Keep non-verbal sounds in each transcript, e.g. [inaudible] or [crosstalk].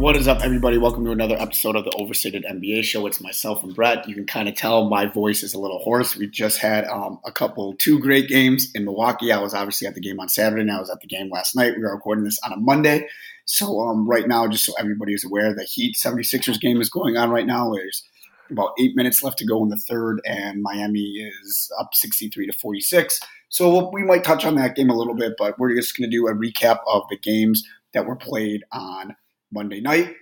What is up, everybody? Welcome to another episode of the Overstated NBA Show. It's myself and Brett. You can kind of tell my voice is a little hoarse. We just had um, a couple, two great games in Milwaukee. I was obviously at the game on Saturday, and I was at the game last night. We are recording this on a Monday. So, um, right now, just so everybody is aware, the Heat 76ers game is going on right now. There's about eight minutes left to go in the third, and Miami is up 63 to 46. So, we might touch on that game a little bit, but we're just going to do a recap of the games that were played on Monday night.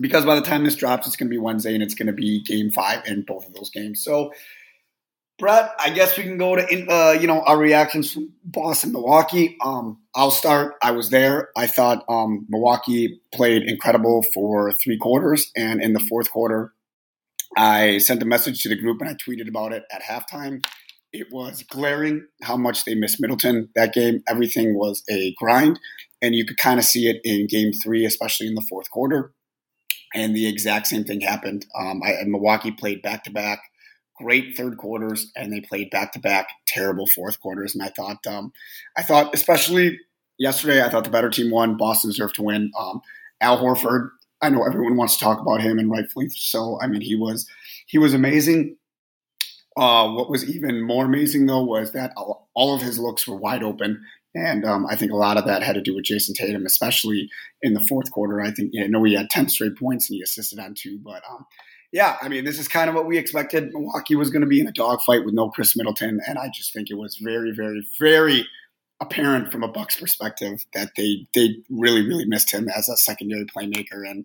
Because by the time this drops, it's going to be Wednesday and it's going to be game five in both of those games. So, Brett, I guess we can go to uh, you know our reactions from Boston, Milwaukee. Um, I'll start. I was there. I thought um, Milwaukee played incredible for three quarters, and in the fourth quarter, I sent a message to the group and I tweeted about it at halftime. It was glaring how much they missed Middleton that game. Everything was a grind, and you could kind of see it in Game Three, especially in the fourth quarter. And the exact same thing happened. Um, I, Milwaukee played back to back, great third quarters, and they played back to back terrible fourth quarters. And I thought, um, I thought, especially yesterday, I thought the better team won. Boston deserved to win. Um, Al Horford, I know everyone wants to talk about him, and rightfully so. I mean, he was he was amazing. Uh, what was even more amazing, though, was that all, of his looks were wide open. And um, I think a lot of that had to do with Jayson Tatum, especially in the fourth quarter. I think, you know, he had 10 straight points and he assisted on two. But um, yeah, I mean, this is kind of what we expected. Milwaukee was going to be in a dogfight with no Khris Middleton. And I just think it was very, very, very apparent from a Bucks perspective that they they really, really missed him as a secondary playmaker. And,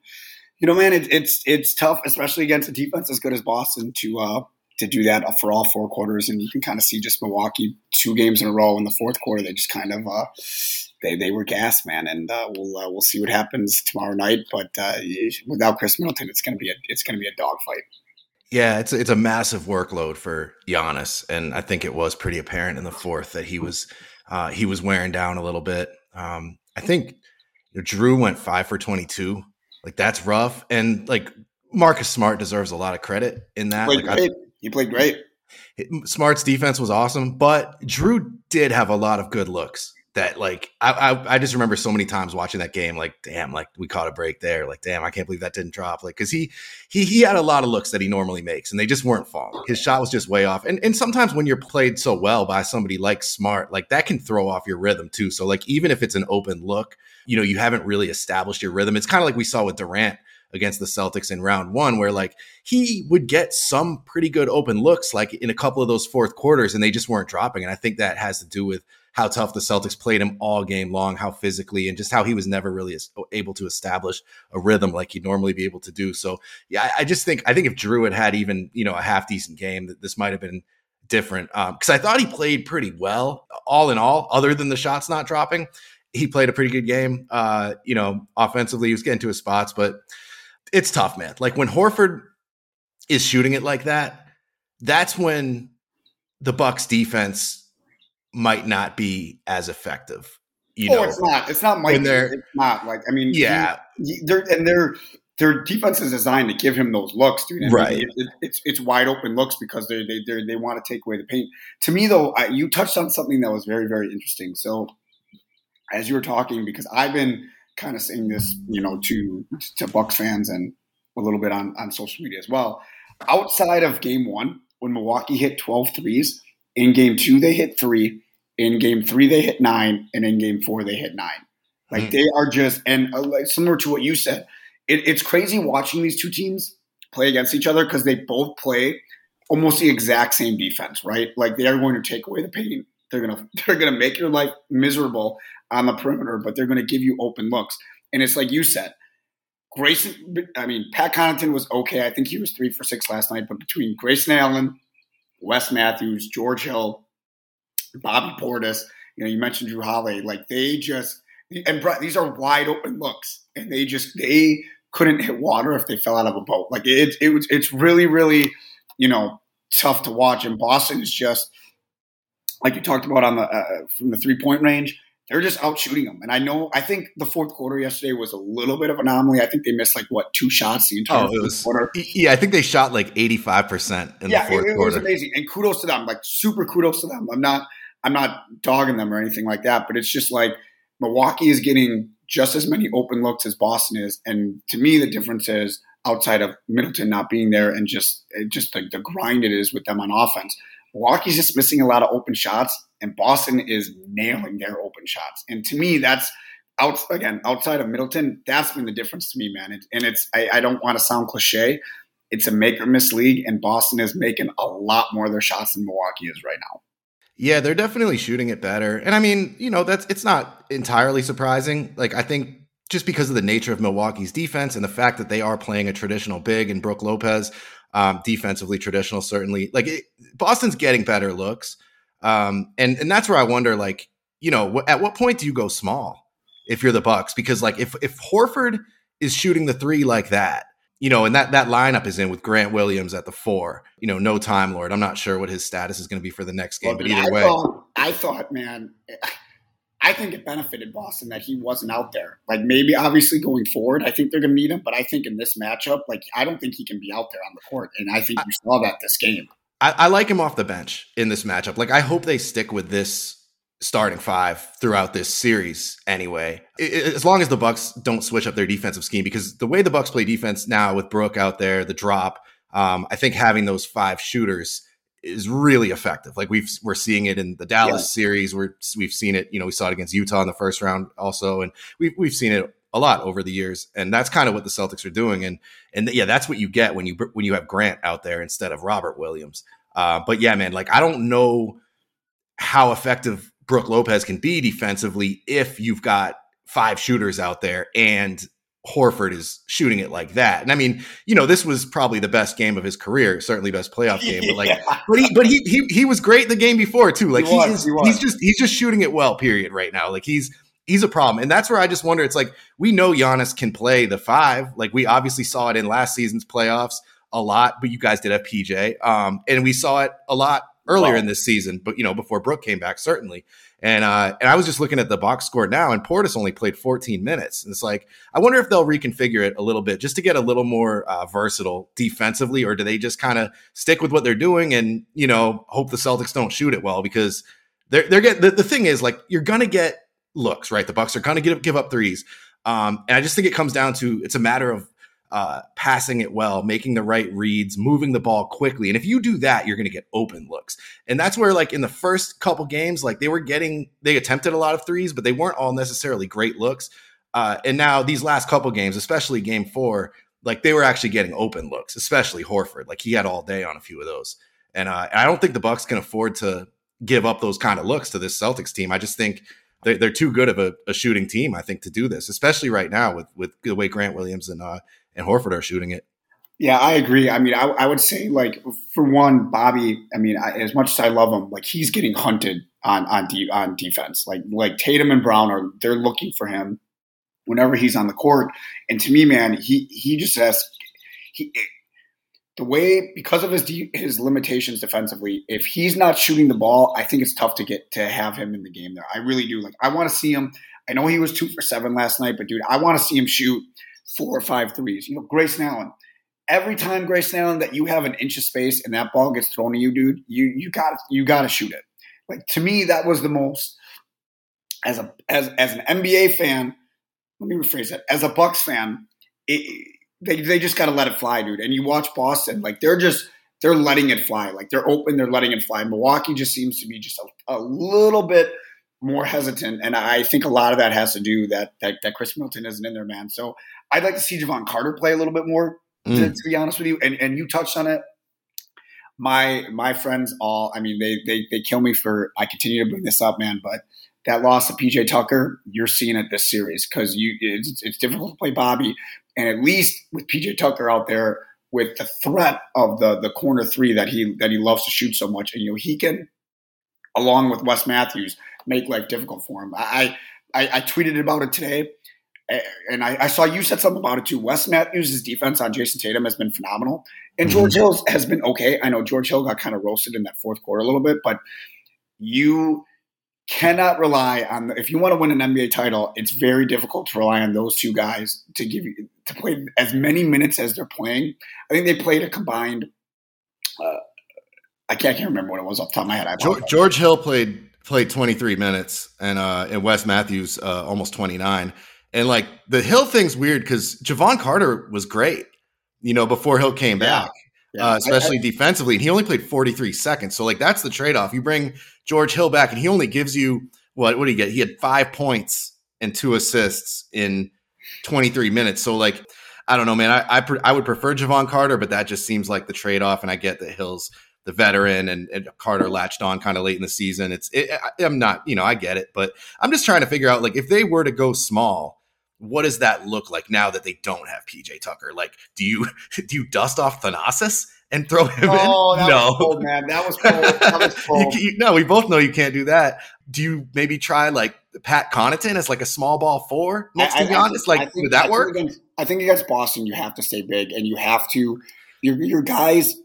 you know, man, it, it's it's tough, especially against a defense as good as Boston, to uh, to do that for all four quarters. And you can kind of see just Milwaukee two games in a row in the fourth quarter. They just kind of uh, they they were gas, man. And uh, we'll uh, we'll see what happens tomorrow night. But uh, without Khris Middleton, it's gonna be a it's gonna be a dogfight. Yeah, it's it's a massive workload for Giannis, and I think it was pretty apparent in the fourth that he was uh, he was wearing down a little bit. Um, I think Jrue went five for twenty two. Like that's rough, and like Marcus Smart deserves a lot of credit in that. Like, I, he played great. Smart's defense was awesome, but Jrue did have a lot of good looks. That like I, I, I just remember so many times watching that game, like damn, like we caught a break there. Like damn, I can't believe that didn't drop. Like because he he he had a lot of looks that he normally makes, and they just weren't falling. His shot was just way off. And and sometimes when you're played so well by somebody like Smart, like that can throw off your rhythm too. So like even if it's an open look, you know you haven't really established your rhythm. It's kind of like we saw with Durant against the Celtics in round one, where like he would get some pretty good open looks, like in a couple of those fourth quarters, and they just weren't dropping. And I think that has to do with how tough the Celtics played him all game long, how physically, and just how he was never really able to establish a rhythm like he'd normally be able to do. So, yeah, I, just think I think if Jrue had had even you know a half decent game, that this might have been different. Because um, I thought he played pretty well, all in all, other than the shots not dropping. He played a pretty good game. Uh, you know, offensively, he was getting to his spots, but it's tough, man. Like when Horford is shooting it like that, that's when the Bucks defense might not be as effective. You oh, know, it's not. It's not Mike. It's not like I mean, yeah. He, they're and their their defense is designed to give him those looks, dude. And right. It, it, it's it's wide open looks because they they they they want to take away the paint. To me, though, I, you touched on something that was very very interesting. So as you were talking, because I've been kind of saying this, you know, to to Bucks fans and a little bit on, on social media as well. Outside of game one, when Milwaukee hit 12 threes, in game two, they hit three. In game three, they hit nine. And in game four, they hit nine. Like mm. they are just, and uh, like, similar to what you said, it, it's crazy watching these two teams play against each other because they both play almost the exact same defense, right? Like they are going to take away the pain. They're gonna [laughs] they're gonna make your life miserable on the perimeter, but they're gonna give you open looks. And it's like you said, Grayson, I mean, Pat Connaughton was okay. I think he was three for six last night, but between Grayson Allen, Wes Matthews, George Hill, Bobby Portis, you know, you mentioned Jrue Holiday, like they just, and these are wide open looks, and they just, they couldn't hit water if they fell out of a boat. Like it, it was, it's really, really, you know, tough to watch. And Boston is just, like you talked about on the, uh, from the three point range, they're just out shooting them. And I know, I think the fourth quarter yesterday was a little bit of an anomaly. I think they missed like what two shots the entire oh, was, quarter. Yeah, I think they shot like eighty five percent in yeah, the fourth it, it quarter. was amazing. And kudos to them, like super kudos to them. I'm not, I'm not dogging them or anything like that, but it's just like Milwaukee is getting just as many open looks as Boston is. And to me, the difference is outside of Middleton not being there and just just the, the grind it is with them on offense. Milwaukee's just missing a lot of open shots, and Boston is nailing their open shots. And to me, that's out again outside of Middleton. That's been the difference to me, man. It, and it's I, I don't want to sound cliche. It's a make or miss league, and Boston is making a lot more of their shots than Milwaukee is right now. Yeah, they're definitely shooting it better. And I mean, you know, that's it's not entirely surprising. Like I think just because of the nature of Milwaukee's defense and the fact that they are playing a traditional big and Brook Lopez, um, defensively traditional, certainly. Like it, Boston's getting better looks, um, and and that's where I wonder, like, you know, at what point do you go small if you're the Bucks? Because like if if Horford is shooting the three like that, you know, and that that lineup is in with Grant Williams at the four. You know, no time lord. I'm not sure what his status is going to be for the next game, well, but either I way, thought, I thought, man. I think it benefited Boston that he wasn't out there. Like maybe obviously going forward, I think they're gonna meet him, but I think in this matchup, like I don't think he can be out there on the court. And I think you saw that this game. I, I like him off the bench in this matchup. Like I hope they stick with this starting five throughout this series anyway. It, as long as the Bucks don't switch up their defensive scheme, because the way the Bucks play defense now with Brook out there, the drop, um, I think having those five shooters is really effective. Like we've we're seeing it in the Dallas yeah. series. We're we've seen it. You know, we saw it against Utah in the first round also, and we've we've seen it a lot over the years. And that's kind of what the Celtics are doing. And and yeah, that's what you get when you when you have Grant out there instead of Robert Williams. Uh, but yeah, man, like I don't know how effective Brook Lopez can be defensively if you've got five shooters out there and Horford is shooting it like that. And I mean, you know, this was probably the best game of his career, certainly best playoff game. But like, [laughs] yeah. but he, but he, he, he was great the game before too. Like he, was, is, he he's just, he's just shooting it well. Period. Right now, like he's, he's a problem, and that's where I just wonder. It's like we know Giannis can play the five. Like we obviously saw it in last season's playoffs a lot, but you guys did have PJ, um, and we saw it a lot earlier wow. in this season. But you know, before Brook came back, certainly. And uh, and I was just looking at the box score now, and Portis only played 14 minutes. And it's like I wonder if they'll reconfigure it a little bit just to get a little more uh, versatile defensively, or do they just kind of stick with what they're doing and you know hope the Celtics don't shoot it well because they're they're getting the, the thing is like you're gonna get looks right. The Bucks are gonna give give up threes, um, and I just think it comes down to it's a matter of uh, passing it well, making the right reads, moving the ball quickly. And if you do that, you're going to get open looks. And that's where, like, in the first couple games, like, they were getting, they attempted a lot of threes, but they weren't all necessarily great looks. Uh, and now these last couple games, especially game four, like, they were actually getting open looks, especially Horford. Like, he had all day on a few of those. And uh, I don't think the Bucks can afford to give up those kind of looks to this Celtics team. I just think they're, they're too good of a, a, shooting team, I think, to do this, especially right now with with the way Grant Williams and uh, and Horford are shooting it. Yeah, I agree. I mean, I, I would say like for one, Bobby. I mean, I, as much as I love him, like he's getting hunted on on de- on defense. Like like Tatum and Brown are they're looking for him whenever he's on the court. And to me, man, he he just has he the way because of his de- his limitations defensively. If he's not shooting the ball, I think it's tough to get to have him in the game. There, I really do. Like I want to see him. I know he was two for seven last night, but dude, I want to see him shoot four or five threes. You know, Grayson Allen. Every time Grayson Allen that you have an inch of space and that ball gets thrown to you, dude, you you got you got to shoot it. Like to me, that was the most as a as as an NBA fan. Let me rephrase that. As a Bucks fan, it, they they just got to let it fly, dude. And you watch Boston, like they're just they're letting it fly. Like they're open, they're letting it fly. Milwaukee just seems to be just a, a little bit more hesitant, and I think a lot of that has to do that that, that Khris Middleton isn't in there, man. So I'd like to see Jevon Carter play a little bit more. Mm. To, to, be honest with you, and and you touched on it. My my friends all, I mean, they they they kill me for I continue to bring this up, man. But that loss of PJ Tucker, you're seeing it this series because you it's, it's difficult to play Bobby, and at least with PJ Tucker out there with the threat of the the corner three that he that he loves to shoot so much, and you know he can, along with Wes Matthews, make life difficult for him. I I, I tweeted about it today and I, I, saw you said something about it too. Wes Matthews' defense on Jayson Tatum has been phenomenal, and mm-hmm. George Hill has been okay. I know George Hill got kind of roasted in that fourth quarter a little bit, but you cannot rely on if you want to win an NBA title. It's very difficult to rely on those two guys to give you to play as many minutes as they're playing. I think they played a combined. Uh, I can't, I can't remember what it was off the top of my head. George, George Hill played played 23 minutes, and uh, and Wes Matthews uh, almost 29 And like the Hill thing's weird because Jevon Carter was great, you know, before Hill came Yeah. back, Yeah. uh, especially I- I- defensively. And he only played 43 seconds. So like that's the trade off. You bring George Hill back and he only gives you what, what did he get? He had five points and two assists in 23 minutes. So like, I don't know, man. I I, pre- I would prefer Jevon Carter, but that just seems like the trade off. And I get that Hill's the veteran and, and Carter latched on kind of late in the season. It's it, I, I'm not, you know, I get it, but I'm just trying to figure out like if they were to go small, what does that look like now that they don't have PJ Tucker? Like, do you [laughs] do you dust off Thanasis and throw him Oh, in? that no. was cold, man. That was cold. That was [laughs] cold. can- you- no, we both know you can't do that. Do you maybe try like Pat Connaughton as like a small ball four next I- to Giannis? Like, I think- would that I work? Against, I think against Boston, you have to stay big and you have to. Your your guys,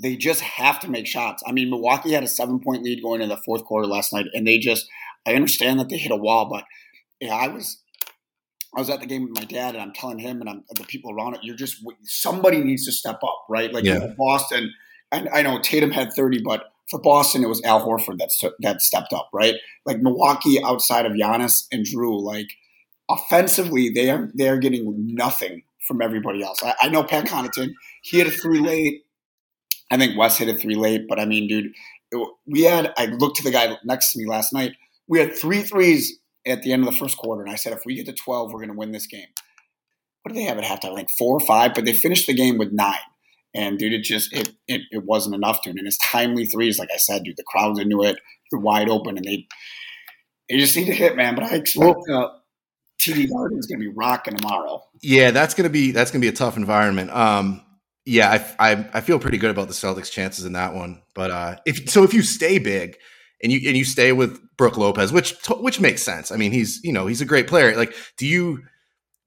they just have to make shots. I mean, Milwaukee had a seven point lead going into the fourth quarter last night, and they just. I understand that they hit a wall, but yeah, I was. I was at the game with my dad, and I'm telling him and I'm, the people around it, you're just somebody needs to step up, right? Like Yeah. Boston, and I know Tatum had 30, but for Boston, it was Al Horford that st- that stepped up, right? Like Milwaukee, outside of Giannis and Jrue, like offensively, they are they are getting nothing from everybody else. I, I know Pat Connaughton, he hit a three late. I think Wes hit a three late, but I mean, dude, it- we had. I looked to the guy next to me last night. We had three threes at the end of the first quarter, and I said, if we get to twelve, we're going to win this game. What did they have at halftime? Like four or five, but they finished the game with nine. And dude, it just it it, it wasn't enough, dude. And his timely threes, like I said, dude, the crowd's into it. They're wide open, and they they just need to hit, man. But I expect uh, TD Garden's going to be rocking tomorrow. Yeah, that's gonna be that's gonna be a tough environment. Um, yeah, I, I I feel pretty good about the Celtics' chances in that one. But uh, if so, if you stay big and you and you stay with Brook Lopez, which which makes sense. I mean, he's you know he's a great player. Like, do you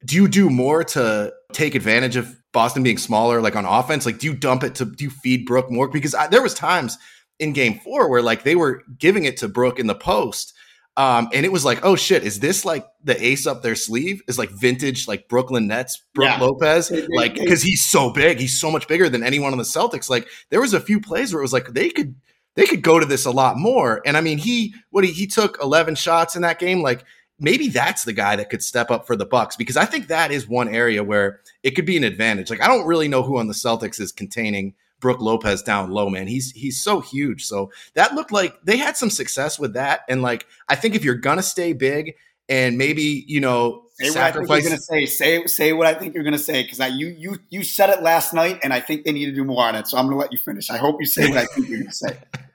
do you do more to take advantage of Boston being smaller, like on offense? Like, do you dump it to do you feed Brook more? Because I, there was times in Game Four where like they were giving it to Brook in the post. Um, and it was like, oh shit, is this like the ace up their sleeve? Is like vintage, like Brooklyn Nets, Brook Yeah. Lopez, like because he's so big, he's so much bigger than anyone on the Celtics. Like there was a few plays where it was like they could they could go to this a lot more. And I mean, he what he he took eleven shots in that game. Like maybe that's the guy that could step up for the Bucks because I think that is one area where it could be an advantage. Like I don't really know who on the Celtics is containing Brook Lopez down low, man. He's he's so huge. So that looked like they had some success with that. And like I think if you're gonna stay big and maybe you know Say what I think you're going to say. Say say what I think you're to say because I you you you said it last night, and I think they need to do more on it. So I'm going to let you finish. I hope you say what I think you're going to say. [laughs]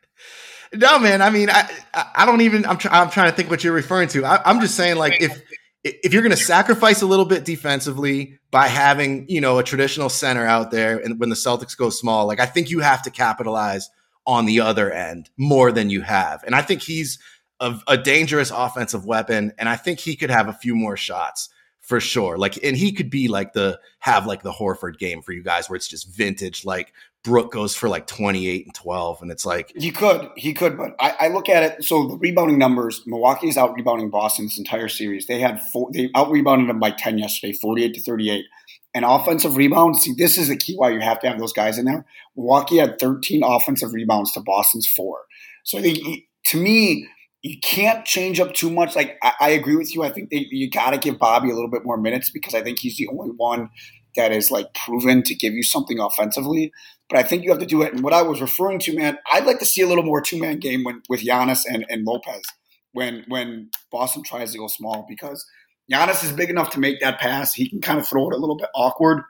No, man. I mean, I I don't even. I'm try, I'm trying to think what you're referring to. I, I'm just saying, like, if if you're going to sacrifice a little bit defensively by having you know a traditional center out there, and when the Celtics go small, like I think you have to capitalize on the other end more than you have, and I think he's a, a dangerous offensive weapon, and I think he could have a few more shots for sure. Like, and he could be like the have like the Horford game for you guys, where it's just vintage, like. Brook goes for like 28 and 12, and it's like, He could, he could, but I, I look at it. So the rebounding numbers, Milwaukee's out rebounding Boston this entire series. They had four, they out rebounded them by ten yesterday, forty-eight to thirty-eight. And offensive rebounds, see, this is the key why you have to have those guys in there. Milwaukee had thirteen offensive rebounds to Boston's four. So I think, to me, you can't change up too much. Like I, I agree with you. I think they, you got to give Bobby a little bit more minutes because I think he's the only one that is like proven to give you something offensively. But I think you have to do it. And what I was referring to, man, I'd like to see a little more two man game when, with Giannis and, and Lopez when when Boston tries to go small because Giannis is big enough to make that pass. He can kind of throw it a little bit awkward.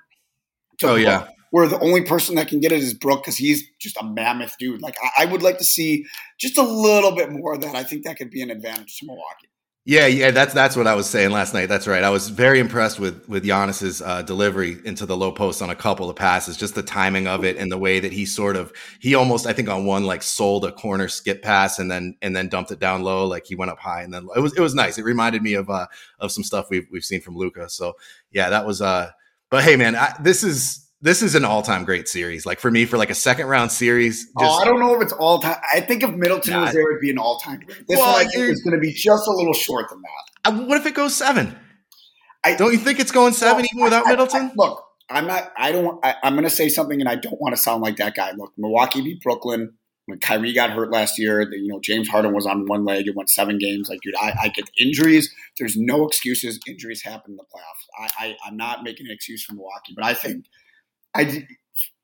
to oh Brook, yeah, Where the only person that can get it is Brook because he's just a mammoth dude. Like I, I would like to see just a little bit more of that. I think that could be an advantage to Milwaukee. Yeah, yeah, that's that's what I was saying last night. That's right. I was very impressed with with Giannis's uh, delivery into the low post on a couple of passes, just the timing of it and the way that he sort of he almost I think on one like sold a corner skip pass and then and then dumped it down low like he went up high and then it was it was nice. It reminded me of uh of some stuff we've we've seen from Luka. So yeah, that was uh. But hey, man, I, this is this is an all time great series. Like for me, for like a second round series. oh, I don't know if it's all time. I think if Middleton Nah. was there, it'd be an all time great. This Well, one I is going to be just a little short than that. Uh, what if it goes seven? I- don't you think it's going seven Well, even without I- I- Middleton? look, I'm not. I don't. I, I'm going to say something, and I don't want to sound like that guy. Look, Milwaukee beat Brooklyn. when Kyrie got hurt last year, you know, James Harden was on one leg and went seven games. Like, dude, I, I get injuries. There's no excuses. Injuries happen in the playoffs. I, I, am not making an excuse for Milwaukee, but I think I,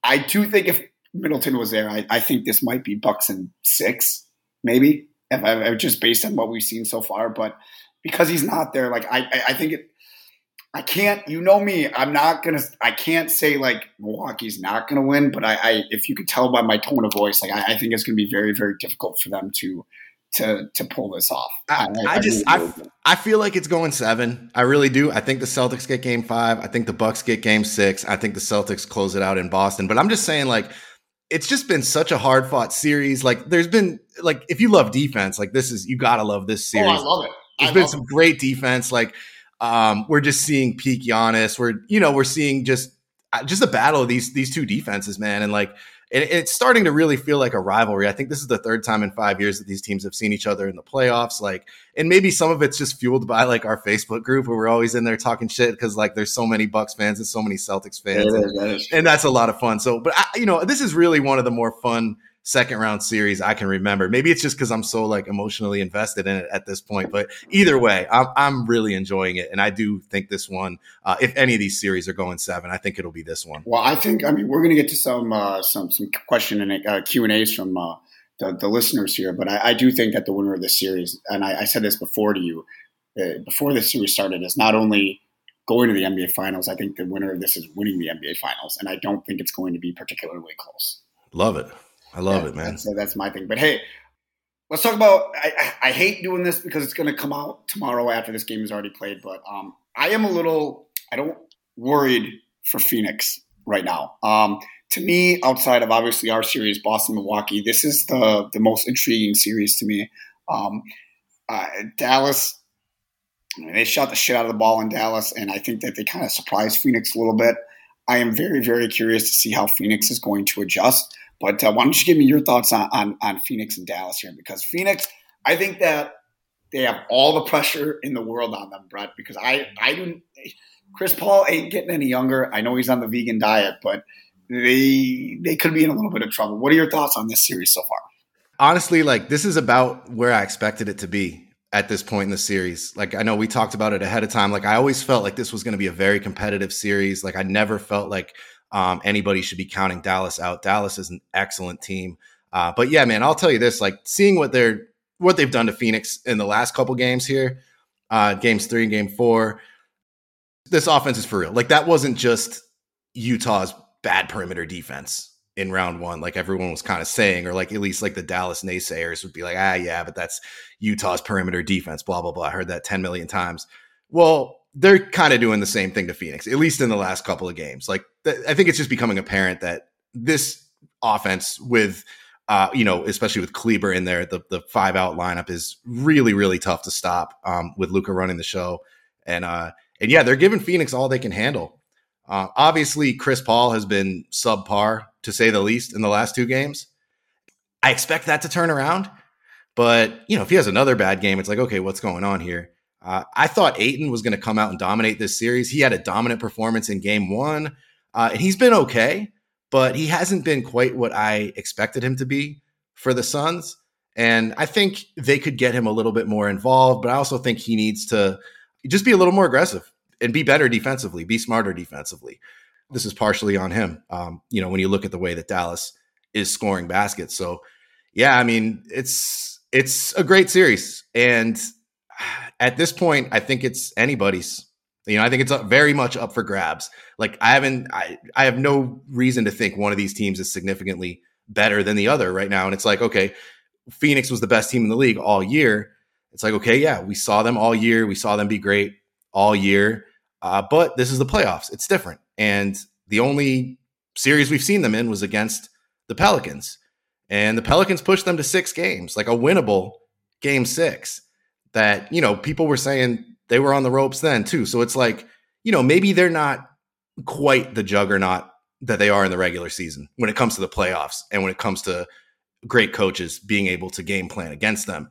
I do think if Middleton was there, I, I think this might be Bucks and six, maybe, if I, just based on what we've seen so far. But because he's not there, like I, I think it, I can't. You know me. I'm not gonna. I can't say like Milwaukee's not gonna win, but I, I if you could tell by my tone of voice, like I, I, think it's gonna be very, very difficult for them to to to pull this off. I, I, I just I, I feel like it's going seven. I really do. I think the Celtics get game five. I think the Bucks get game six. I think the Celtics close it out in Boston. But I'm just saying, like, it's just been such a hard fought series. Like, there's been like if you love defense, like this is you gotta love this series. Oh, I love it. There's been some it. great defense. Like um, we're just seeing peak Giannis. We're you know we're seeing just uh, just a battle of these these two defenses, man, and like it, it's starting to really feel like a rivalry. I think this is the third time in five years that these teams have seen each other in the playoffs. Like, and maybe some of it's just fueled by like our Facebook group where we're always in there talking shit because like there's so many Bucks fans and so many Celtics fans, and, and that's a lot of fun. So, but I, you know, this is really one of the more fun second round series I can remember. Maybe it's just because I'm so like emotionally invested in it at this point. But either way, I'm I'm really enjoying it, and I do think this one, uh, if any of these series are going seven, I think it'll be this one. Well, I think I mean we're going to get to some uh, some some question and uh, Q and A's from uh, the, the listeners here, but I, I, do think that the winner of this series, and I, I said this before to you, uh, before this series started, is not only going to the NBA Finals. I think the winner of this is winning the NBA Finals, and I don't think it's going to be particularly close. Love it. I love it, man. So that's my thing. But hey, let's talk about. I, I hate doing this because it's going to come out tomorrow after this game is already played. But um, I am a little. I don't worried for Phoenix right now. Um, to me, outside of obviously our series, Boston Milwaukee, this is the the most intriguing series to me. Um, uh, Dallas. I mean, they shot the shit out of the ball in Dallas, and I think that they kind of surprised Phoenix a little bit. I am very, very curious to see how Phoenix is going to adjust. But uh, why don't you give me your thoughts on, on, on Phoenix and Dallas here? Because Phoenix, I think that they have all the pressure in the world on them, Brett. Because I I didn't. Chris Paul ain't getting any younger. I know he's on the vegan diet, but they they could be in a little bit of trouble. What are your thoughts on this series so far? Honestly, like this is about where I expected it to be at this point in the series. Like I know we talked about it ahead of time. Like I always felt like this was going to be a very competitive series. Like I never felt like um, anybody should be counting Dallas out. Dallas is an excellent team. Uh, but yeah, man, I'll tell you this: like seeing what they're what they've done to Phoenix in the last couple games here, uh, games three and game four. This offense is for real. Like that wasn't just Utah's bad perimeter defense in round one, like everyone was kind of saying, or like at least like the Dallas naysayers would be like, ah, yeah, but that's Utah's perimeter defense, blah, blah, blah. I heard that 10 million times. Well, they're kind of doing the same thing to Phoenix, at least in the last couple of games. Like, I think it's just becoming apparent that this offense with, uh, you know, especially with Kleber in there, the the five out lineup is really really tough to stop um, with Luka running the show, and uh, and yeah, they're giving Phoenix all they can handle. Uh, obviously, Chris Paul has been subpar to say the least in the last two games. I expect that to turn around, but you know, if he has another bad game, it's like, okay, what's going on here? Uh, I thought Ayton was going to come out and dominate this series. He had a dominant performance in game one, uh, and he's been okay, but he hasn't been quite what I expected him to be for the Suns. And I think they could get him a little bit more involved, but I also think he needs to just be a little more aggressive and be better defensively, be smarter defensively. This is partially on him. Um, you know, when you look at the way that Dallas is scoring baskets. So, yeah, I mean, it's it's a great series, and at this point, I think it's anybody's. You know, I think it's very much up for grabs. Like I haven't, I, I have no reason to think one of these teams is significantly better than the other right now. And it's like, okay, Phoenix was the best team in the league all year. It's like, okay, yeah, we saw them all year. We saw them be great all year. Uh, but this is the playoffs. It's different. And the only series we've seen them in was against the Pelicans. And the Pelicans pushed them to six games, like a winnable game six that, you know, people were saying they were on the ropes then too. So it's like, you know, maybe they're not quite the juggernaut that they are in the regular season when it comes to the playoffs and when it comes to great coaches being able to game plan against them,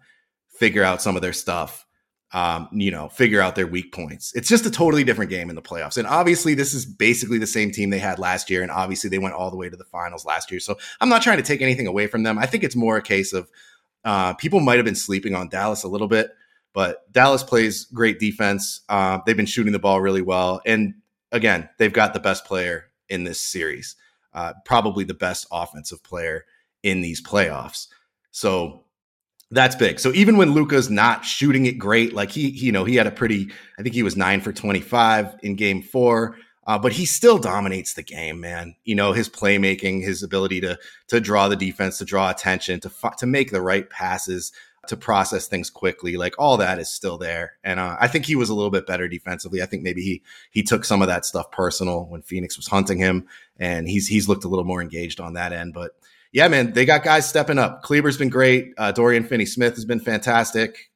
figure out some of their stuff. um, you know, figure out their weak points. It's just a totally different game in the playoffs. And obviously, this is basically the same team they had last year. And obviously, they went all the way to the finals last year. So I'm not trying to take anything away from them. I think it's more a case of uh, people might have been sleeping on Dallas a little bit, but Dallas plays great defense. Uh, they've been shooting the ball really well. And again, they've got the best player in this series, uh, probably the best offensive player in these playoffs. So that's big. So even when Luka's not shooting it great, like he, you know, he had a pretty, I think he was nine for 25 in game four. Uh, but he still dominates the game, man. You know his playmaking, his ability to to draw the defense, to draw attention, to to make the right passes, to process things quickly. Like all that is still there, and uh, I think he was a little bit better defensively. I think maybe he he took some of that stuff personal when Phoenix was hunting him, and he's he's looked a little more engaged on that end. But yeah, man, they got guys stepping up. Kleber's been great. Uh, Dorian Finney Smith has been fantastic.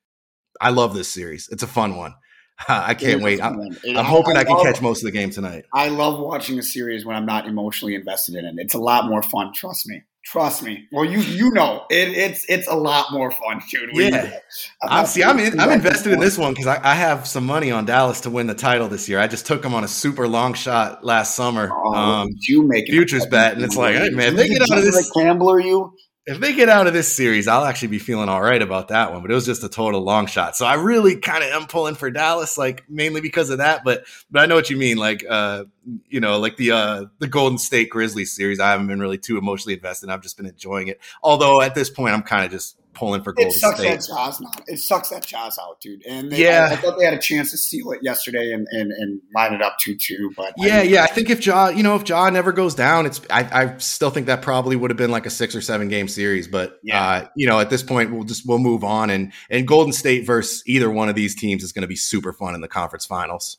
I love this series. It's a fun one. [laughs] I can't wait. I'm, I'm hoping I, I can love, catch most of the game tonight. I love watching a series when I'm not emotionally invested in it. It's a lot more fun. Trust me. Trust me. Well, you you know it, it's it's a lot more fun, dude. Yeah, I'm, see, I'm in, I'm invested in this one because I, I, have some money on Dallas to win the title this year. I just took them on a super long shot last summer. Oh, um, you make futures bet, and it's like, hey man, they get out of this. Gambler, you if they get out of this series, I'll actually be feeling all right about that one. But it was just a total long shot. So I really kind of am pulling for Dallas, like mainly because of that. But but I know what you mean. Like uh, you know, like the uh the Golden State Grizzlies series, I haven't been really too emotionally invested. I've just been enjoying it. Although at this point, I'm kind of just pulling for Golden it sucks State. That Ja's not. It sucks that Ja's out, dude. And they, yeah, I, I, thought they had a chance to seal it yesterday and, and, and line it up two two. But yeah, I yeah, I think if Ja, you know, if Ja never goes down, it's I, I still think that probably would have been like a six or seven game series. But yeah, uh, you know, at this point, we'll just we'll move on and and Golden State versus either one of these teams is going to be super fun in the conference finals.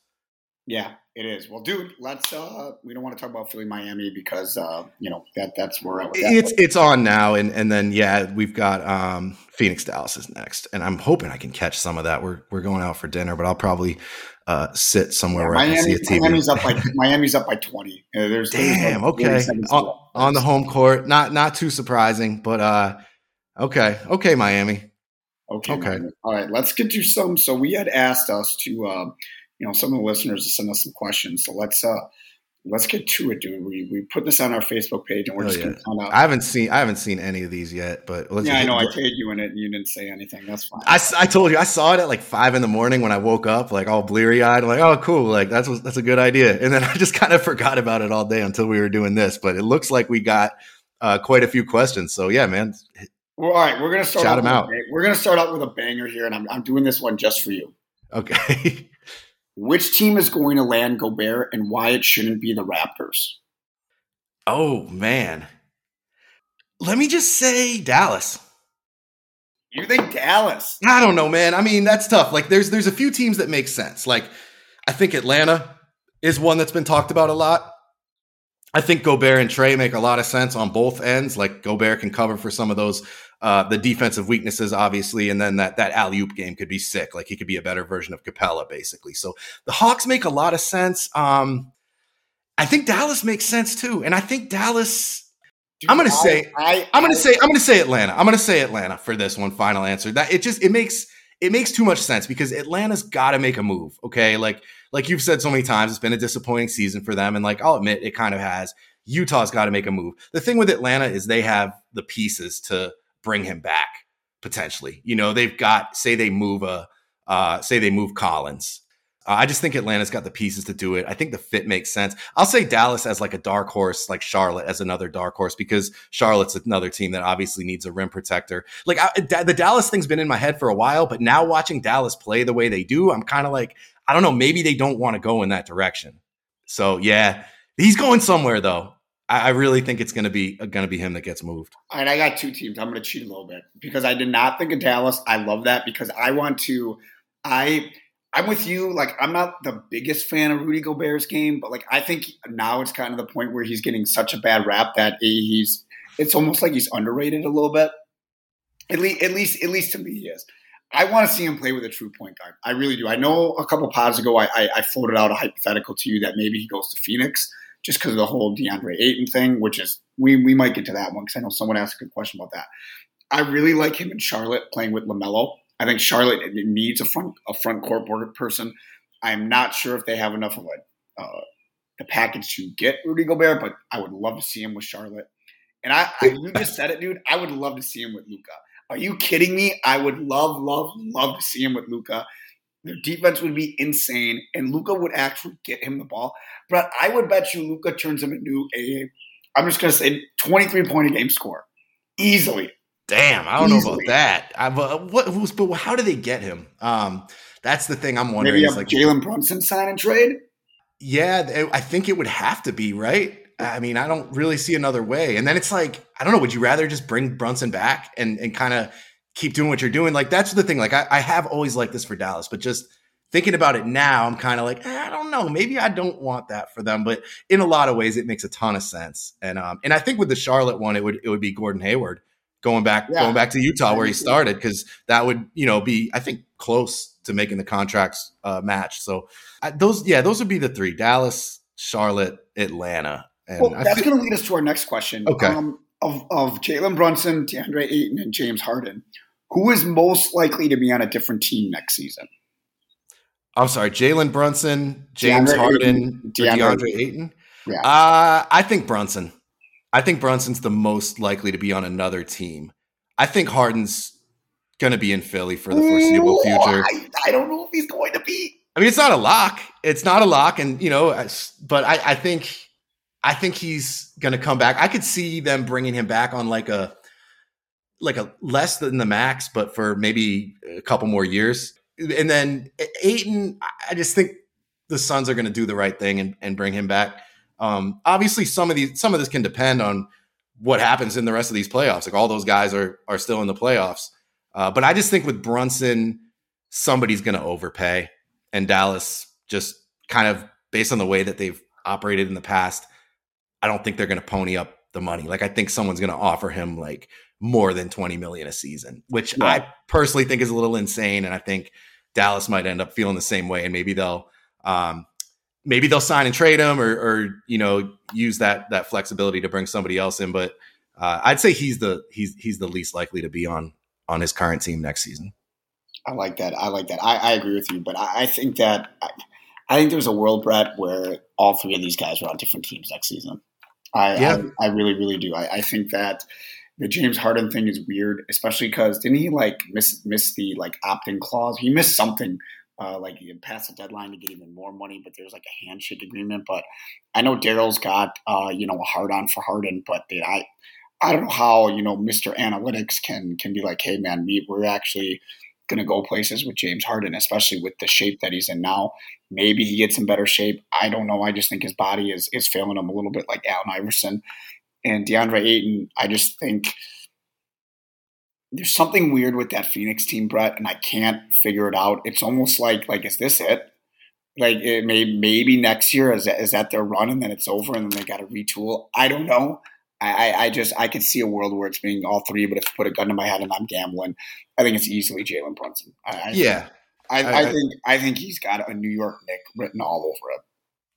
Yeah, it is. Well, dude, let's. uh We don't want to talk about Philly Miami because uh you know that that's where I it's it's on now, and and then yeah, we've got um Phoenix Dallas is next, and I'm hoping I can catch some of that. We're we're going out for dinner, but I'll probably uh sit somewhere yeah, where Miami, I can see a TV. Miami's up by Miami's up by twenty. Uh, there's damn there's like okay on, on the home court. Not not too surprising, but uh okay okay Miami. Okay. Okay. Miami. All right. Let's get to some. So we had asked us to. Uh, you know some of the listeners to send us some questions. So let's uh let's get to it, dude. We we put this on our Facebook page, and we're oh, just yeah. gonna kind of. I haven't seen I haven't seen any of these yet, but let's yeah, I know I tagged you in it, and you didn't say anything. That's fine. I, I told you I saw it at like five in the morning when I woke up, like all bleary eyed. like, oh, cool, like that's that's a good idea. And then [laughs] I just kind of forgot about it all day until we were doing this. But it looks like we got uh, quite a few questions. So yeah, man. Well, all right, we're gonna start. Shout them out. We're gonna start out with a banger here, and I'm I'm doing this one just for you. Okay. [laughs] Which team is going to land Gobert and why it shouldn't be the Raptors? Oh, man. Let me just say Dallas. You think Dallas? I don't know, man. I mean, that's tough. Like there's there's a few teams that make sense. Like I think Atlanta is one that's been talked about a lot. I think Gobert and Trae make a lot of sense on both ends. Like Gobert can cover for some of those uh, the defensive weaknesses, obviously, and then that that alley oop game could be sick. Like he could be a better version of Capela, basically. So the Hawks make a lot of sense. Um, I think Dallas makes sense too, and I think Dallas. Dude, I'm gonna I, say I, am gonna say I'm gonna say Atlanta. I'm gonna say Atlanta for this one. Final answer. That it just it makes it makes too much sense because Atlanta's got to make a move. Okay, like like you've said so many times, it's been a disappointing season for them, and like I'll admit, it kind of has. Utah's got to make a move. The thing with Atlanta is they have the pieces to bring him back potentially. You know, they've got say they move a uh, say they move Collins. Uh, I just think Atlanta's got the pieces to do it. I think the fit makes sense. I'll say Dallas as like a dark horse, like Charlotte as another dark horse, because Charlotte's another team that obviously needs a rim protector. Like the Dallas thing's been in my head for a while, but now watching Dallas play the way they do, I'm kind of like, I don't know, maybe they don't want to go in that direction. So yeah, he's going somewhere though. I, really think it's going to be uh, going to be him that gets moved. All right, I got two teams. I'm going to cheat a little bit because I did not think of Dallas. I love that because I want to. I I'm with you. Like I'm not the biggest fan of Rudy Gobert's game, but like I think now it's kind of the point where he's getting such a bad rap that he's. It's almost like he's underrated a little bit. At least, at least, at least to me, he is. I want to see him play with a true point guard. I really do. I know a couple pods ago I, I, I floated out a hypothetical to you that maybe he goes to Phoenix just because of the whole DeAndre Ayton thing, which is we we might get to that one because I know someone asked a good question about that. I really like him in Charlotte playing with LaMelo. I think Charlotte needs a front a front court person. I'm not sure if they have enough of a uh, the package to get Rudy Gobert, but I would love to see him with Charlotte. And I, I you just said it, dude. I would love to see him with Luka. Are you kidding me? I would love, love, love to see him with Luka. Their defense would be insane, and Luka would actually get him the ball. But I would bet you Luka turns him into a, I'm just gonna say, 23 point a game score, easily. Damn, I don't easily. know about that. I, what, who's, but how do they get him? Um, that's the thing I'm wondering. Maybe like Jalen Brunson sign and trade. Yeah, I think it would have to be right. I mean, I don't really see another way. And then it's like, I don't know. Would you rather just bring Brunson back and and kind of keep doing what you're doing? Like that's the thing. Like I, I have always liked this for Dallas, but just thinking about it now, I'm kind of like, eh, I don't know. Maybe I don't want that for them. But in a lot of ways, it makes a ton of sense. And um, and I think with the Charlotte one, it would it would be Gordon Hayward going back yeah. going back to Utah where he started because that would you know be I think close to making the contracts uh, match. So I, those, yeah, those would be the three: Dallas, Charlotte, Atlanta. And well, that's going to lead us to our next question. Okay. Um, of of Jalen Brunson, DeAndre Ayton, and James Harden, who is most likely to be on a different team next season? I'm sorry, Jalen Brunson, James DeAndre Harden, DeAndre, DeAndre Ayton. Yeah. Uh, I think Brunson. I think Brunson's the most likely to be on another team. I think Harden's going to be in Philly for the foreseeable future. I, I, don't know if he's going to be. I mean, it's not a lock. It's not a lock, and you know, but I, I think, I think he's going to come back. I could see them bringing him back on like a, like a less than the max, but for maybe a couple more years. And then Ayton, I just think the Suns are going to do the right thing and, and bring him back. Um, obviously, some of these, some of this can depend on what happens in the rest of these playoffs. Like all those guys are are still in the playoffs. Uh, but I just think with Brunson, somebody's going to overpay, and Dallas just kind of based on the way that they've operated in the past, I don't think they're going to pony up the money. Like I think someone's going to offer him like more than 20 million a season, which yeah. I personally think is a little insane. And I think Dallas might end up feeling the same way. And maybe they'll, um, maybe they'll sign and trade him or, or, you know, use that, that flexibility to bring somebody else in. But, uh, I'd say he's the, he's, he's the least likely to be on, on his current team next season. I like that. I like that. I, I agree with you, but I, I think that I, I, think there's a world, Brett, where all three of these guys are on different teams next season. I yeah. I, I, really, really do. I, I think that the James Harden thing is weird, especially because didn't he like miss miss the like opt in clause? He missed something. Uh, like he passed the deadline to get even more money, but there's like a handshake agreement. But I know Daryl's got uh, you know a hard on for Harden, but I I don't know how you know Mr. Analytics can can be like, hey man, we we're actually going to go places with James Harden, especially with the shape that he's in now. Maybe he gets in better shape. I don't know. I just think his body is is failing him a little bit, like Allen Iverson and DeAndre Ayton. I just think there's something weird with that Phoenix team, Brett, and I can't figure it out. It's almost like like is this it? Like it may maybe next year is that, is that their run and then it's over and then they got to retool. I don't know. I, I just I could see a world where it's being all three, but if you put a gun to my head and I'm gambling, I think it's easily Jalen Brunson. I, I yeah, I, I, think I think he's got a New York Nick written all over it.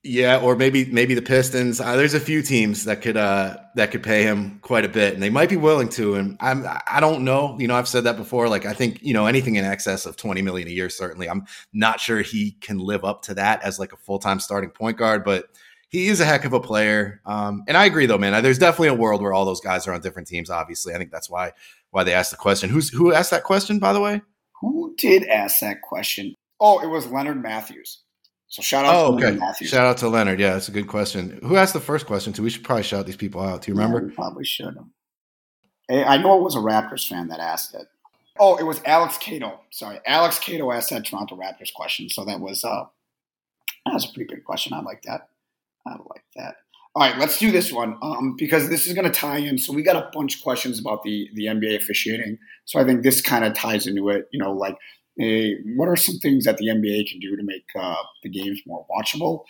Yeah, or maybe maybe the Pistons. Uh, there's a few teams that could uh, that could pay him quite a bit, and they might be willing to. And I'm I don't know. You know, I've said that before. Like I think you know anything in excess of 20 million a year. Certainly, I'm not sure he can live up to that as like a full time starting point guard, but he is a heck of a player. Um, and I agree though, man. There's definitely a world where all those guys are on different teams. Obviously, I think that's why why they asked the question. Who's who asked that question, by the way? Who did ask that question? Oh, it was Leonard Matthews. So shout out oh, to okay. Matthews. Shout out to Leonard. Yeah, that's a good question. Who asked the first question too? We should probably shout these people out. Do you remember? Yeah, probably should. I know it was a Raptors fan that asked it. Oh, it was Alex Cato. Sorry, Alex Cato asked that Toronto Raptors question. So that was uh, that was a pretty good question. I like that. I like that. All right, let's do this one um, because this is going to tie in. So we got a bunch of questions about the the NBA officiating. So I think this kind of ties into it. You know, like hey, what are some things that the NBA can do to make uh, the games more watchable?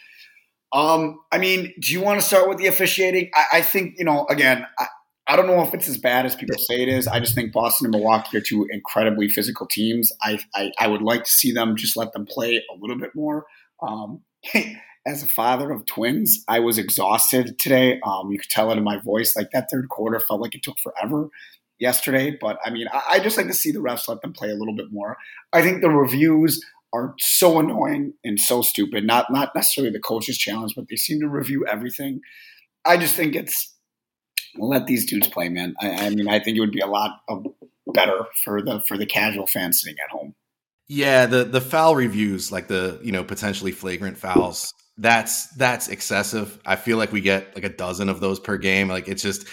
Um, I mean, do you want to start with the officiating? I, I think you know. Again, I, I don't know if it's as bad as people say it is. I just think Boston and Milwaukee are two incredibly physical teams. I I, I would like to see them just let them play a little bit more. Um, [laughs] as a father of twins, I was exhausted today. Um, you could tell it in my voice. Like that third quarter felt like it took forever. Yesterday. But I mean, I, I just like to see the refs let them play a little bit more. I think the reviews are so annoying and so stupid. Not not necessarily the coaches challenge, but they seem to review everything. I just think it's we'll let these dudes play, man. I, I mean, I think it would be a lot of better for the for the casual fan sitting at home. Yeah, the the foul reviews, like the you know potentially flagrant fouls, that's that's excessive. I feel like we get like a dozen of those per game. Like it's just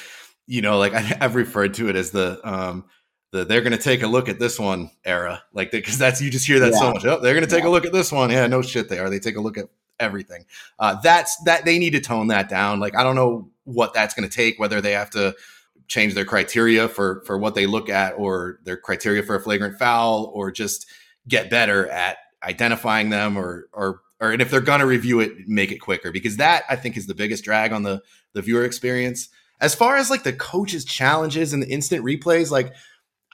you know like [laughs] I, have referred to it as the um the they're going to take a look at this one era, like because that's you just hear that yeah. so much. Oh, they're going to take yeah. a look at this one. Yeah, no shit, they are. They take a look at everything. Uh, that's that they need to tone that down. Like I don't know what that's going to take. Whether they have to change their criteria for for what they look at, or their criteria for a flagrant foul, or just get better at identifying them, or or or and if they're going to review it, make it quicker because that I think is the biggest drag on the the viewer experience. As far as like the coaches' challenges and the instant replays, like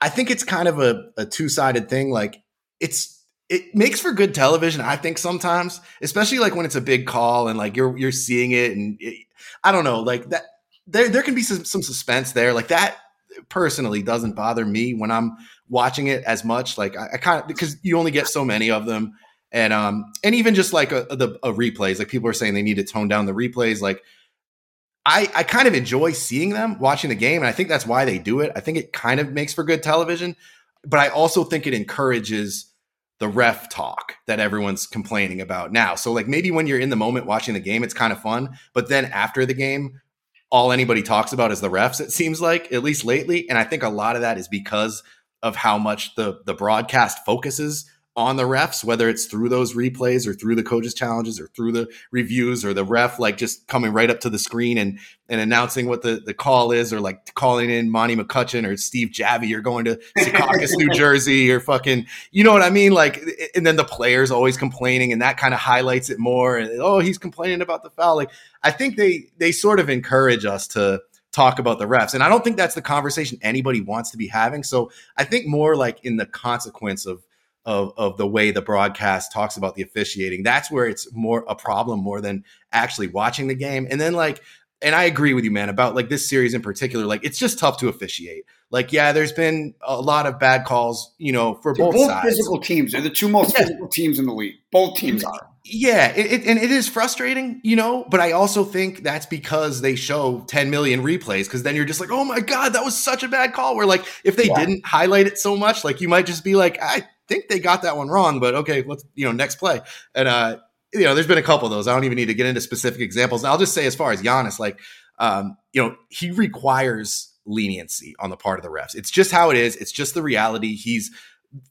I think it's kind of a, a two sided thing. Like it's it makes for good television, I think sometimes, especially like when it's a big call and like you're you're seeing it and it, I don't know, like that there there can be some, some suspense there. Like that personally doesn't bother me when I'm watching it as much. Like I, I kind of because you only get so many of them, and um and even just like a, the a replays, like people are saying they need to tone down the replays. Like I I kind of enjoy seeing them watching the game, and I think that's why they do it. I think it kind of makes for good television, but I also think it encourages the ref talk that everyone's complaining about now. So like maybe when you're in the moment watching the game, it's kind of fun, but then after the game, all anybody talks about is the refs. It seems like at least lately, and I think a lot of that is because of how much the the broadcast focuses on the refs, whether it's through those replays or through the coaches challenges or through the reviews or the ref like just coming right up to the screen and and announcing what the, the call is or like calling in Monty McCutchen or Steve Javie or going to Secaucus, New [laughs] Jersey or fucking you know what I mean? Like and then the players always complaining and that kind of highlights it more. And oh, he's complaining about the foul. Like I think they they sort of encourage us to talk about the refs. And I don't think that's the conversation anybody wants to be having. So I think more like in the consequence of of of the way the broadcast talks about the officiating. That's where it's more a problem more than actually watching the game. And then like and I agree with you, man, about like this series in particular. Like, it's just tough to officiate. Like, yeah, there's been a lot of bad calls, you know, for both, both sides. physical teams. They're the two most yeah. physical teams in the league. Both teams are. Yeah, it, it, and it is frustrating, you know, but I also think that's because they show 10 million replays because then you're just like, oh my God, that was such a bad call. Where, like, if they yeah. didn't highlight it so much, like, you might just be like, I think they got that one wrong, but okay, let's you know next play. And uh, you know, there's been a couple of those. I don't even need to get into specific examples. I'll just say as far as Giannis, like um, you know, he requires leniency on the part of the refs. It's just how it is. It's just the reality. He's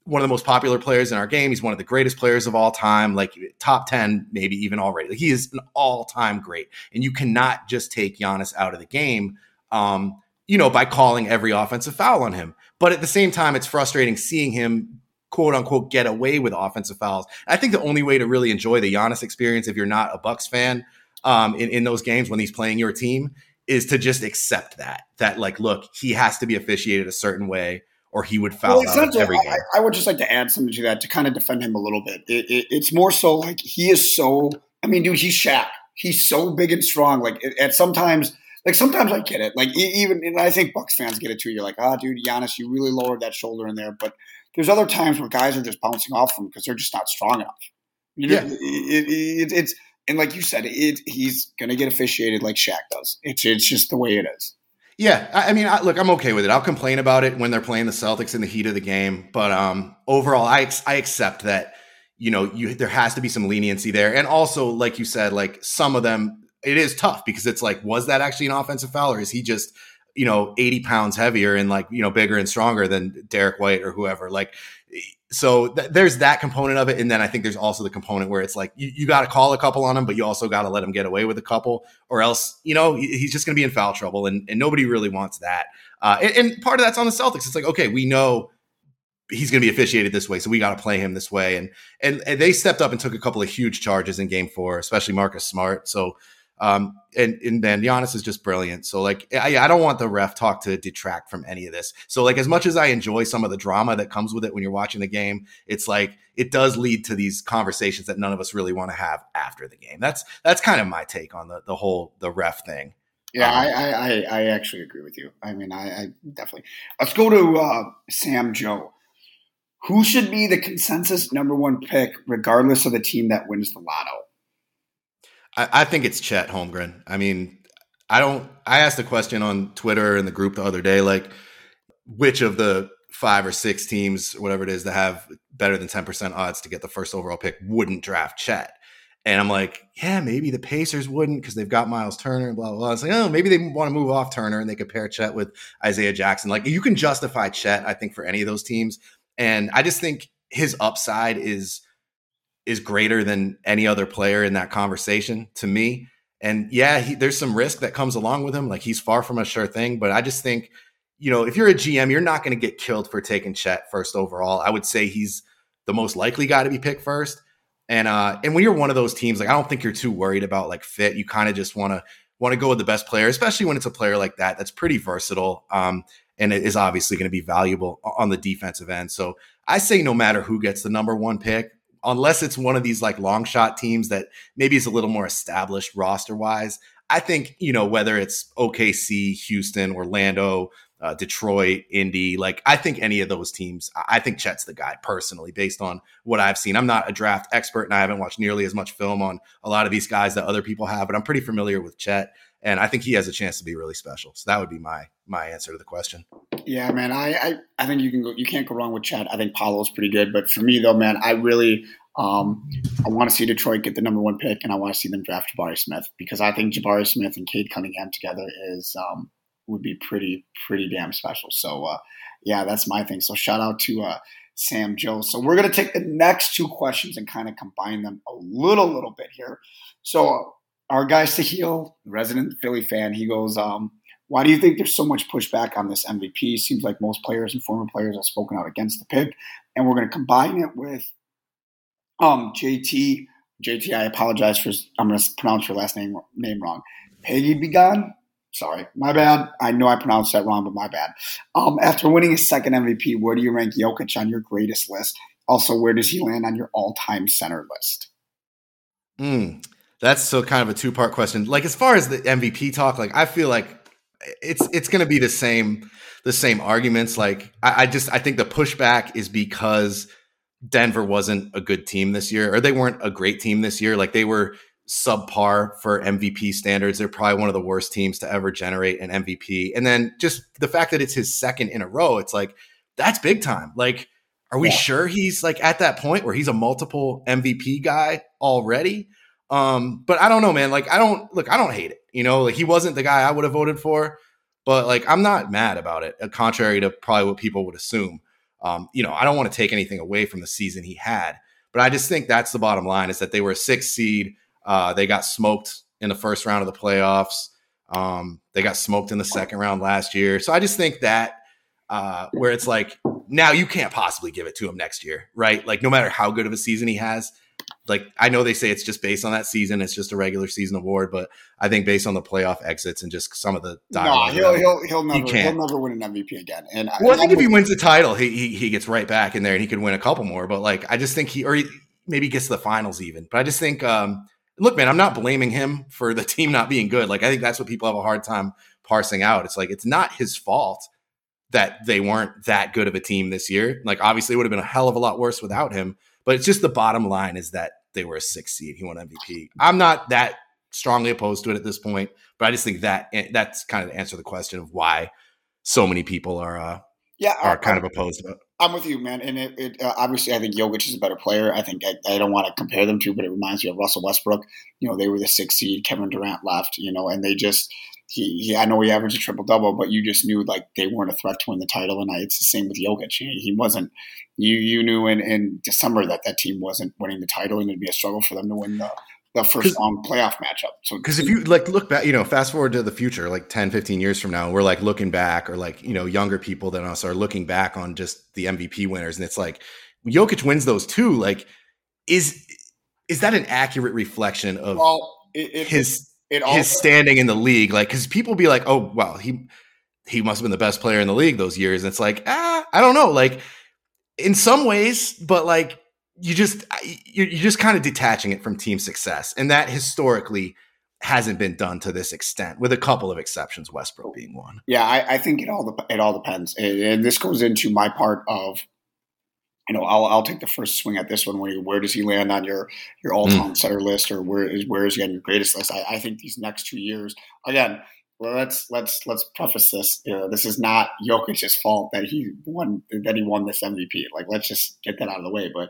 one of the most popular players in our game. He's one of the greatest players of all time, like top 10, maybe even already. Like he is an all time great. And you cannot just take Giannis out of the game, um, you know, by calling every offensive foul on him. But at the same time, it's frustrating seeing him quote unquote get away with offensive fouls. I think the only way to really enjoy the Giannis experience, if you're not a Bucks fan, um, in, in those games when he's playing your team, is to just accept that. That like, look, he has to be officiated a certain way, or he would foul well, out every game. I, I, would just like to add something to that to kind of defend him a little bit. It, it, it's more so like he is so. I mean, dude, he's Shaq. He's so big and strong. Like at sometimes like sometimes I get it. Like even and I think Bucks fans get it too. You're like, ah, oh, dude, Giannis, you really lowered that shoulder in there. But there's other times where guys are just bouncing off him because they're just not strong enough. You know, yeah. It, it, it's and like you said, it he's gonna get officiated like Shaq does. It's it's just the way it is. Yeah, I mean, I, look, I'm okay with it. I'll complain about it when they're playing the Celtics in the heat of the game, but um, overall, I I accept that you know you there has to be some leniency there, and also, like you said, like some of them, it is tough because it's like, was that actually an offensive foul, or is he just you know 80 pounds heavier and like you know bigger and stronger than Derrick White or whoever like so th- there's that component of it and then I think there's also the component where it's like you, you got to call a couple on him but you also got to let him get away with a couple or else you know he's just going to be in foul trouble and, and nobody really wants that uh, and, and part of that's on the Celtics it's like okay we know he's going to be officiated this way, so we got to play him this way. And, and, and they stepped up and took a couple of huge charges in Game Four, especially Marcus Smart. So um, and and then Giannis is just brilliant. So like I, I don't want the ref talk to detract from any of this. So like as much as I enjoy some of the drama that comes with it when you're watching the game, it's like it does lead to these conversations that none of us really want to have after the game. That's that's kind of my take on the the whole the ref thing. Yeah, um, I, I, I actually agree with you. I mean, I, I definitely. Let's go to uh, Sam Joe. Who should be the consensus number one pick, regardless of the team that wins the lotto? I, I think it's Chet Holmgren. I mean, I don't. I asked a question on Twitter in the group the other day, like which of the five or six teams, whatever it is, that have better than ten percent odds to get the first overall pick wouldn't draft Chet. And I'm like, yeah, maybe the Pacers wouldn't because they've got Miles Turner and blah, blah, blah. It's like, oh, maybe they want to move off Turner and they could pair Chet with Isaiah Jackson. Like, you can justify Chet, I think, for any of those teams. And I just think his upside is is greater than any other player in that conversation to me. And yeah, he, there's some risk that comes along with him. Like he's far from a sure thing, but I just think, you know, if you're a GM, you're not going to get killed for taking Chet first overall. I would say he's the most likely guy to be picked first. And uh, and when you're one of those teams, like I don't think you're too worried about like fit. You kind of just want to want to go with the best player, especially when it's a player like that that's pretty versatile. Um, and it is obviously going to be valuable on the defensive end. So I say no matter who gets the number one pick, unless it's one of these like long shot teams that maybe is a little more established roster wise, I think, you know, whether it's OKC, Houston, Orlando, uh, Detroit, Indy, like I think any of those teams, I think Chet's the guy personally, based on what I've seen. I'm not a draft expert and I haven't watched nearly as much film on a lot of these guys that other people have, but I'm pretty familiar with Chet and I think he has a chance to be really special. So that would be my my answer to the question. Yeah, man, I I, I think you can go you can't go wrong with Chet. I think Paolo's pretty good, but for me though, man, I really um, I want to see Detroit get the number one pick, and I want to see them draft Jabari Smith because I think Jabari Smith and Cade Cunningham together is um, would be pretty pretty damn special. So uh, yeah, that's my thing. So shout out to uh, Sam Joe. So we're gonna take the next two questions and kind of combine them a little little bit here. So our guy Sahil, resident Philly fan, he goes, um, why do you think there's so much pushback on this MVP? Seems like most players and former players have spoken out against the pick, and we're going to combine it with um, JT. JT, I apologize for I'm going to pronounce your last name name wrong. Peggy Begon. Sorry, my bad. I know I pronounced that wrong, but my bad. Um, after winning his second MVP, where do you rank Jokic on your greatest list? Also, where does he land on your all-time center list? Hmm. That's so kind of a two part question. Like as far as the MVP talk, like I feel like it's it's going to be the same the same arguments. Like I, I just I think the pushback is because Denver wasn't a good team this year, or they weren't a great team this year. Like they were subpar for MVP standards. They're probably one of the worst teams to ever generate an MVP. And then just the fact that it's his second in a row, it's like that's big time. Like, are we yeah. sure he's like at that point where he's a multiple MVP guy already? Um, but I don't know, man. Like, I don't look, I don't hate it. You know, like he wasn't the guy I would have voted for, but like I'm not mad about it, uh, contrary to probably what people would assume. Um, you know, I don't want to take anything away from the season he had, but I just think that's the bottom line is that they were a six seed. Uh, they got smoked in the first round of the playoffs. Um, they got smoked in the second round last year. So I just think that uh, where it's like now you can't possibly give it to him next year, right? Like no matter how good of a season he has, like I know they say it's just based on that season, it's just a regular season award, but I think based on the playoff exits and just some of the no, he'll he'll he'll never he he'll never win an MVP again. And well, I, I think if he wins the title, he, he he gets right back in there and he could win a couple more. But like I just think he or he, maybe gets to the finals even. But I just think um, look, man, I'm not blaming him for the team not being good. Like I think that's what people have a hard time parsing out. It's like it's not his fault that they weren't that good of a team this year. Like obviously it would have been a hell of a lot worse without him. But it's just the bottom line is that they were a six seed. He won MVP. I'm not that strongly opposed to it at this point, but I just think that eh, that's kind of the answer to the question of why so many people are uh, yeah are I, kind of opposed to it. I'm with you, man. And it, it uh, obviously, I think Jokic is a better player. I think I, I, don't want to compare them to, but it reminds me of Russell Westbrook. You know, they were the six seed. Kevin Durant left. You know, and they just he, he I know he averaged a triple double, but you just knew like they weren't a threat to win the title. And I, it's the same with Jokic. He, wasn't. You you knew in, in December that that team wasn't winning the title, and it'd be a struggle for them to win the the first long um, playoff matchup. So because if you like look back, you know, fast forward to the future, like 10, 15 years from now, we're like looking back, or like you know, younger people than us are looking back on just the MVP winners, and it's like Jokic wins those two. Like, is is that an accurate reflection of well, it, it, his it also, his standing in the league. Like, because people be like, oh, well, he he must have been the best player in the league those years. And it's like, ah, I don't know. Like, in some ways, but like you just you're, you're just kind of detaching it from team success, and that historically hasn't been done to this extent, with a couple of exceptions, Westbrook being one. Yeah, I, I think it all it all depends, and, and, this goes into my part of, you know, I'll I'll take the first swing at this one. Where where does he land on your your all time mm. setter list, or where is where is he on your greatest list? I, I think these next two years, again, well, let's let's let's preface this. You know, this is not Jokic's fault that he won that he won this MVP. Like, let's just get that out of the way. But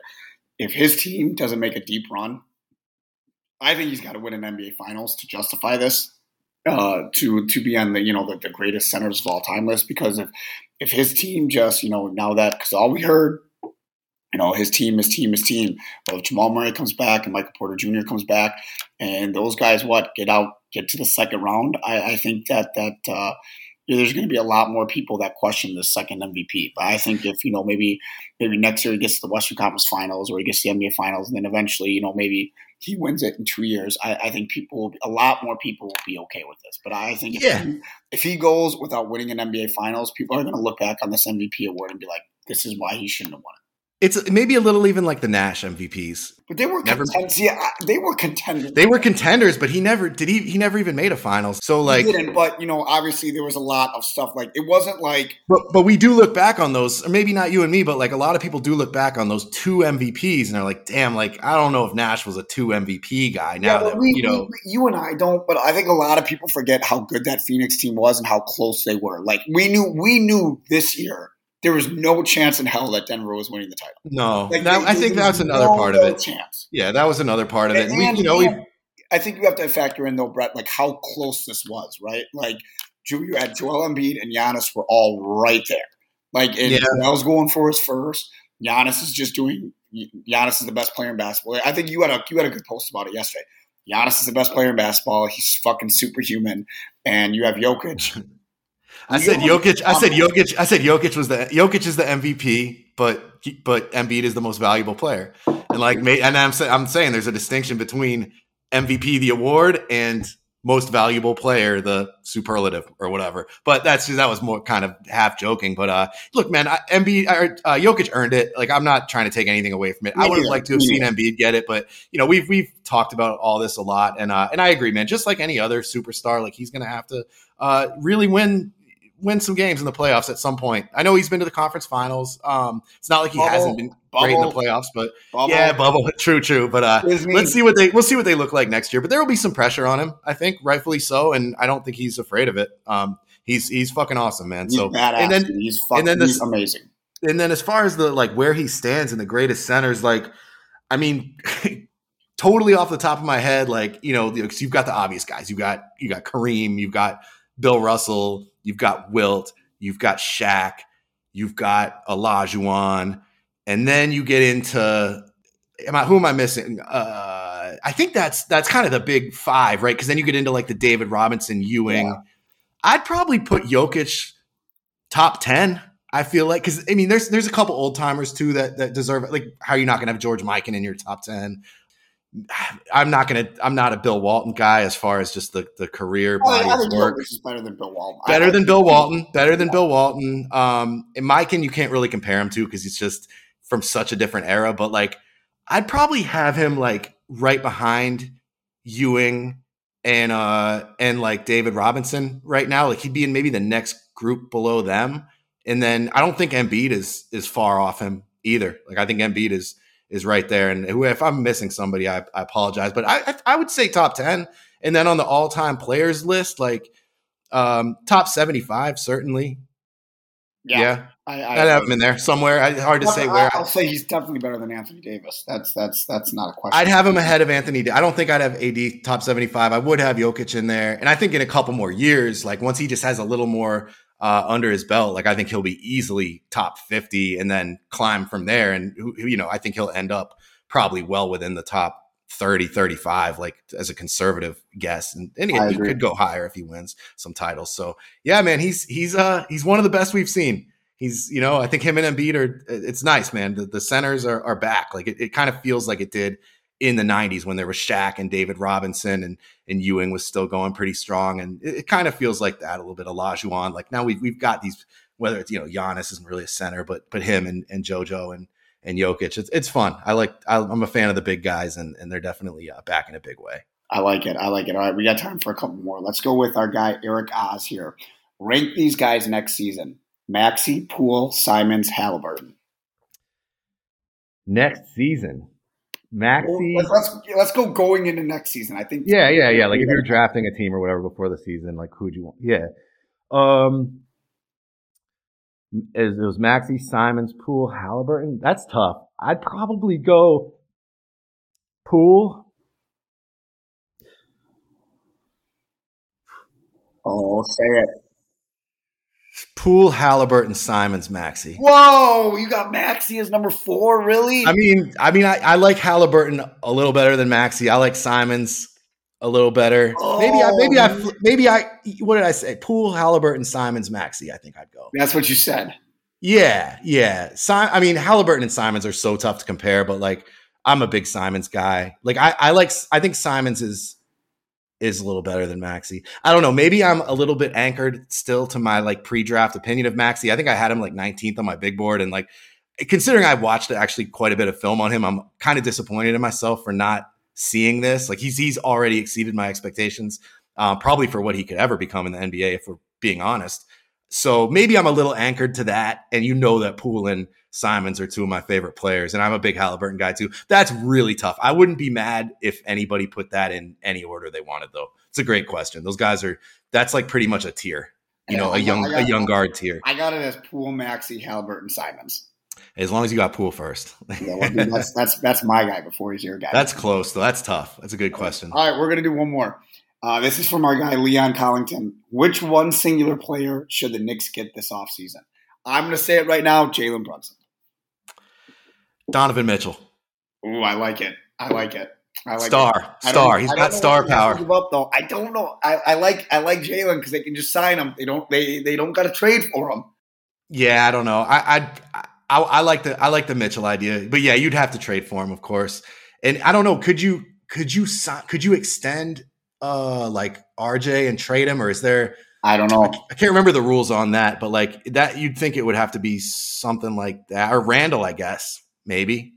if his team doesn't make a deep run, I think he's got to win an NBA Finals to justify this. Uh, to to be on the you know the, the greatest centers of all time list because if if his team just you know now that because all we heard know, his team, his team, his team. But if Jamal Murray comes back and Michael Porter Jr. comes back, and those guys, what get out, get to the second round, I, I think that that uh, you know, there's going to be a lot more people that question the second MVP. But I think if you know maybe maybe next year he gets to the Western Conference Finals or he gets to the NBA Finals, and then eventually you know maybe he wins it in two years, I, I think people, will be, a lot more people will be okay with this. But I think if, yeah. he, if he goes without winning an NBA Finals, people are going to look back on this MVP award and be like, this is why he shouldn't have won it. It's maybe a little even like the Nash MVPs. But they were never, contenders. Yeah, they were contenders. They were contenders, but he never did. He he never even made a finals. So like, he didn't. But you know, obviously there was a lot of stuff. Like it wasn't like. But but we do look back on those. Or maybe not you and me, but like a lot of people do look back on those two MVPs and they're like, damn, like I don't know if Nash was a two MVP guy. Now yeah, that we, you know, we, you and I don't. But I think a lot of people forget how good that Phoenix team was and how close they were. Like we knew we knew this year there was no chance in hell that Denver was winning the title. No, like, that, I think that's another no, part of it. Chance. Yeah, that was another part of it. And, and we, you know, I think you have to factor in though, Brett, like how close this was, right? Like you had Joel Embiid and Giannis were all right there. Like, and yeah. I was going for his first. Giannis is just doing. Giannis is the best player in basketball. I think you had a you had a good post about it yesterday. Giannis is the best player in basketball. He's fucking superhuman. And you have Jokic, [laughs] I said Jokic. I said Jokic. I said Jokic was the Jokic is the MVP, but but Embiid is the most valuable player. And like, and I'm I'm saying there's a distinction between MVP, the award, and most valuable player, the superlative or whatever. But that's that was more kind of half joking. But uh, look, man, I, Embiid, uh, Jokic earned it. Like I'm not trying to take anything away from it. I would have liked to have seen Embiid get it, but you know we've we've talked about all this a lot, and uh, and I agree, man. Just like any other superstar, like he's gonna have to uh, really win win some games in the playoffs at some point. I know he's been to the conference finals. Um, it's not like he bubble, hasn't been bubble, great in the playoffs, but bubble. yeah, bubble. [laughs] True, true. But uh, let's see what they we'll see what they look like next year. But there will be some pressure on him, I think, rightfully so, and I don't think he's afraid of it. Um, he's he's fucking awesome, man. He's so badass, and then he's fucking, and then this, amazing. And then as far as the like where he stands in the greatest centers, like I mean. [laughs] totally off the top of my head, like you know, you've got the obvious guys. You got you got Kareem, you've got Bill Russell, you've got Wilt, you've got Shaq, you've got Olajuwon, and then you get into am I who am I missing? Uh, I think that's that's kind of the big five, right? Because then you get into like the David Robinson, Ewing. Yeah. I'd probably put Jokic top ten. I feel like because I mean, there's there's a couple old timers too that that deserve it. Like, how are you not going to have George Mikan in your top ten? [sighs] I'm not gonna. I'm not a Bill Walton guy as far as just the the career body I, I work. Is better than Bill Walton. Better I, than Bill Walton. Better than yeah. Bill Walton. Um, and Mikan, you can't really compare him to because he's just from such a different era. But like, I'd probably have him like right behind Ewing and uh and like David Robinson right now. Like he'd be in maybe the next group below them. And then I don't think Embiid is is far off him either. Like I think Embiid is is right there. And if I'm missing somebody, I, I apologize. But I, I would say top ten, and then on the all time players list, like um, top seventy five, certainly. Yeah, yeah. I, I, have him in there somewhere. I, hard to say where. I'll say he's definitely better than Anthony Davis. That's that's that's not a question. I'd have him ahead of Anthony. I don't think I'd have AD top seventy five. I would have Jokic in there, and I think in a couple more years, like once he just has a little more uh, under his belt, like I think he'll be easily top 50 and then climb from there. And, you know, I think he'll end up probably well within the top 30, 35, like as a conservative guess. And, and he, could go higher if he wins some titles. So yeah, man, he's, he's, uh, he's one of the best we've seen. He's, you know, I think him and Embiid are, it's nice, man. The, the centers are, are back. Like it, it kind of feels like it did in the 90s when there was Shaq and David Robinson and and Ewing was still going pretty strong. And it, it kind of feels like that a little bit of Olajuwon. Like now we've, we've got these, whether it's, you know, Giannis isn't really a center, but but him and, and JoJo and and Jokic. It's, it's fun. I like, I'm a fan of the big guys and, and they're definitely uh, back in a big way. I like it. I like it. All right, we got time for a couple more. Let's go with our guy Eric Oz here. Rank these guys next season: Maxey, Poole, Simons, Halliburton. Next season, Maxey. Let's, let's let's go going into next season. I think. Yeah, yeah, yeah. Like if you're drafting a team or whatever before the season, like who'd you want? Yeah. Um. It was Maxey, Simons, Poole, Halliburton. That's tough. I'd probably go Poole. Oh, say it. Poole, Halliburton, Simons, Maxey. Whoa, you got Maxey as number four, really? I mean, I mean, I, I like Halliburton a little better than Maxey. I like Simons a little better. Oh. Maybe I, maybe I, oh. maybe I. What did I say? Poole, Halliburton, Simons, Maxey. I think I'd go. That's what you said. Yeah, yeah. Si- I mean, Halliburton and Simons are so tough to compare, but like, I'm a big Simons guy. Like, I, I like. I think Simons is is a little better than Maxey. I don't know. Maybe I'm a little bit anchored still to my like pre-draft opinion of Maxey. I think I had him like 19th on my big board, and like considering I've watched actually quite a bit of film on him, I'm kind of disappointed in myself for not seeing this. Like he's he's already exceeded my expectations, uh, probably for what he could ever become in the NBA, if we're being honest. So maybe I'm a little anchored to that, and you know that Poole and Simons are two of my favorite players, and I'm a big Halliburton guy too. That's really tough. I wouldn't be mad if anybody put that in any order they wanted, though. It's a great question. Those guys are that's like pretty much a tier, you know, a young a young guard tier. I got it as Poole, Maxey, Halliburton, Simons. As long as you got Poole first. yeah, well, that's [laughs] that's that's my guy before he's your guy. That's close though. That's tough. That's a good question. All right, we're gonna do one more. Uh, this is from our guy Leon Collington. Which one singular player should the Knicks get this offseason? I'm going to say it right now Jalen Brunson. Donovan Mitchell. Ooh, I like it. I like it. I like star, it. star. He's got star power. Give Up, though. I don't know. I, I like I like Jalen because they can just sign him. They don't they they don't got to trade for him. Yeah, I don't know. I, I I I like the I like the Mitchell idea, but yeah, you'd have to trade for him, of course. And I don't know. Could you could you sign? could you extend uh like RJ and trade him, or is there? I don't know. I can't remember the rules on that, but like that, you'd think it would have to be something like that, or Randle, I guess. Maybe.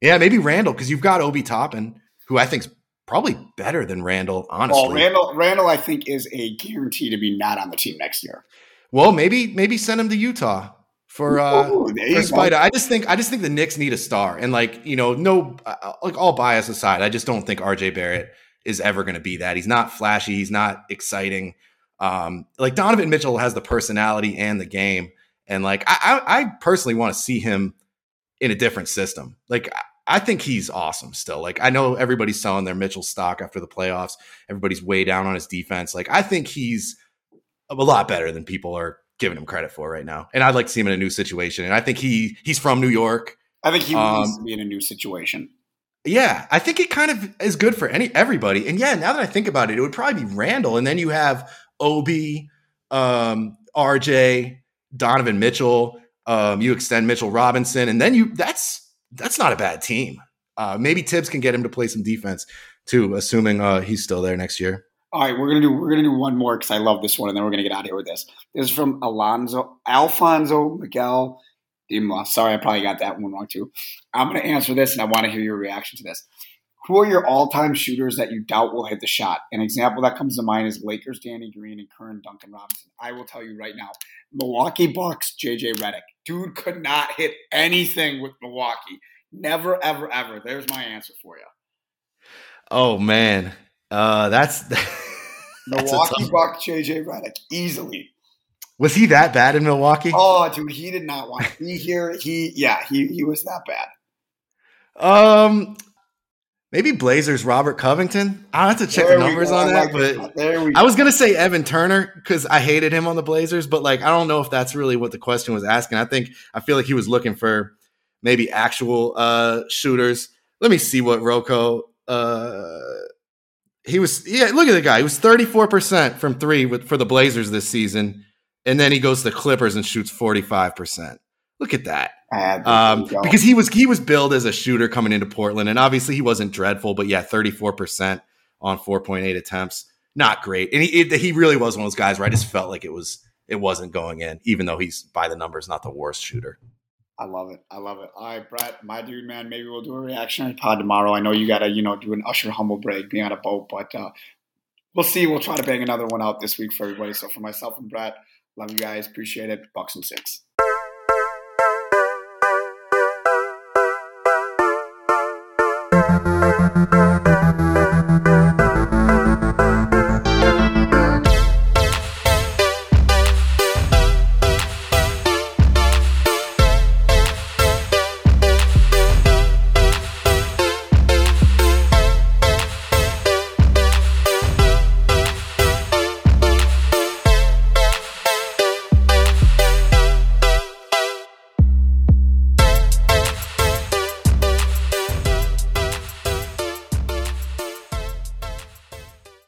Yeah, maybe Randle because you've got Obi Toppin, who I think's probably better than Randle. Honestly, well, Randle, Randle, I think is a guarantee to be not on the team next year. Well, maybe maybe send him to Utah for uh Ooh, for Spider. I just think I just think the Knicks need a star, and like you know, no, uh, like all bias aside, I just don't think RJ Barrett is ever going to be that. He's not flashy. He's not exciting. Um, like Donovan Mitchell has the personality and the game, and like I, I, I personally want to see him in a different system. Like I think he's awesome still. Like I know everybody's selling their Mitchell stock after the playoffs. Everybody's way down on his defense. Like I think he's a lot better than people are giving him credit for right now. And I'd like to see him in a new situation. And I think he he's from New York. I think he um, needs to be in a new situation. Yeah, I think it kind of is good for any everybody. And yeah, now that I think about it, it would probably be Randle, and then you have Obi, um, RJ, Donovan Mitchell. Um, you extend Mitchell Robinson, and then you that's that's not a bad team. Uh, maybe Thibs can get him to play some defense too, assuming uh, he's still there next year. All right, we're gonna do we're gonna do one more because I love this one, and then we're gonna get out of here with this. This is from Alonzo Alfonso Miguel Dimla. Sorry, I probably got that one wrong too. I'm gonna answer this, and I want to hear your reaction to this. Who are your all-time shooters that you doubt will hit the shot? An example that comes to mind is Lakers Danny Green and current Duncan Robinson. I will tell you right now, Milwaukee Bucks JJ Redick. Dude could not hit anything with Milwaukee. Never, ever, ever. There's my answer for you. Oh man, uh, that's, [laughs] that's Milwaukee Bucks JJ Redick easily. Was he that bad in Milwaukee? Oh, dude, he did not want to be here. He, yeah, he he was that bad. Um, Maybe Blazers Robert Covington. I have to check there the numbers on that, but I was gonna say Evan Turner because I hated him on the Blazers, but like I don't know if that's really what the question was asking. I think I feel like he was looking for maybe actual uh shooters. Let me see what Rocco uh he was yeah, look at the guy. He was 34% from 3 with, for the Blazers this season and then he goes to the Clippers and shoots 45%. Look at that. Um, because he was he was billed as a shooter coming into Portland, and obviously he wasn't dreadful, but yeah, thirty four percent on four point eight attempts, not great. And he it, he really was one of those guys where I just felt like it was it wasn't going in, even though he's by the numbers not the worst shooter. I love it. I love it. All right, Brett, my dude, man. Maybe we'll do a reactionary pod tomorrow. I know you gotta, you know, do an Usher humble break, be on a boat, but uh, we'll see. We'll try to bang another one out this week for everybody. So for myself and Brett, love you guys. Appreciate it. Bucks and six. Thank you.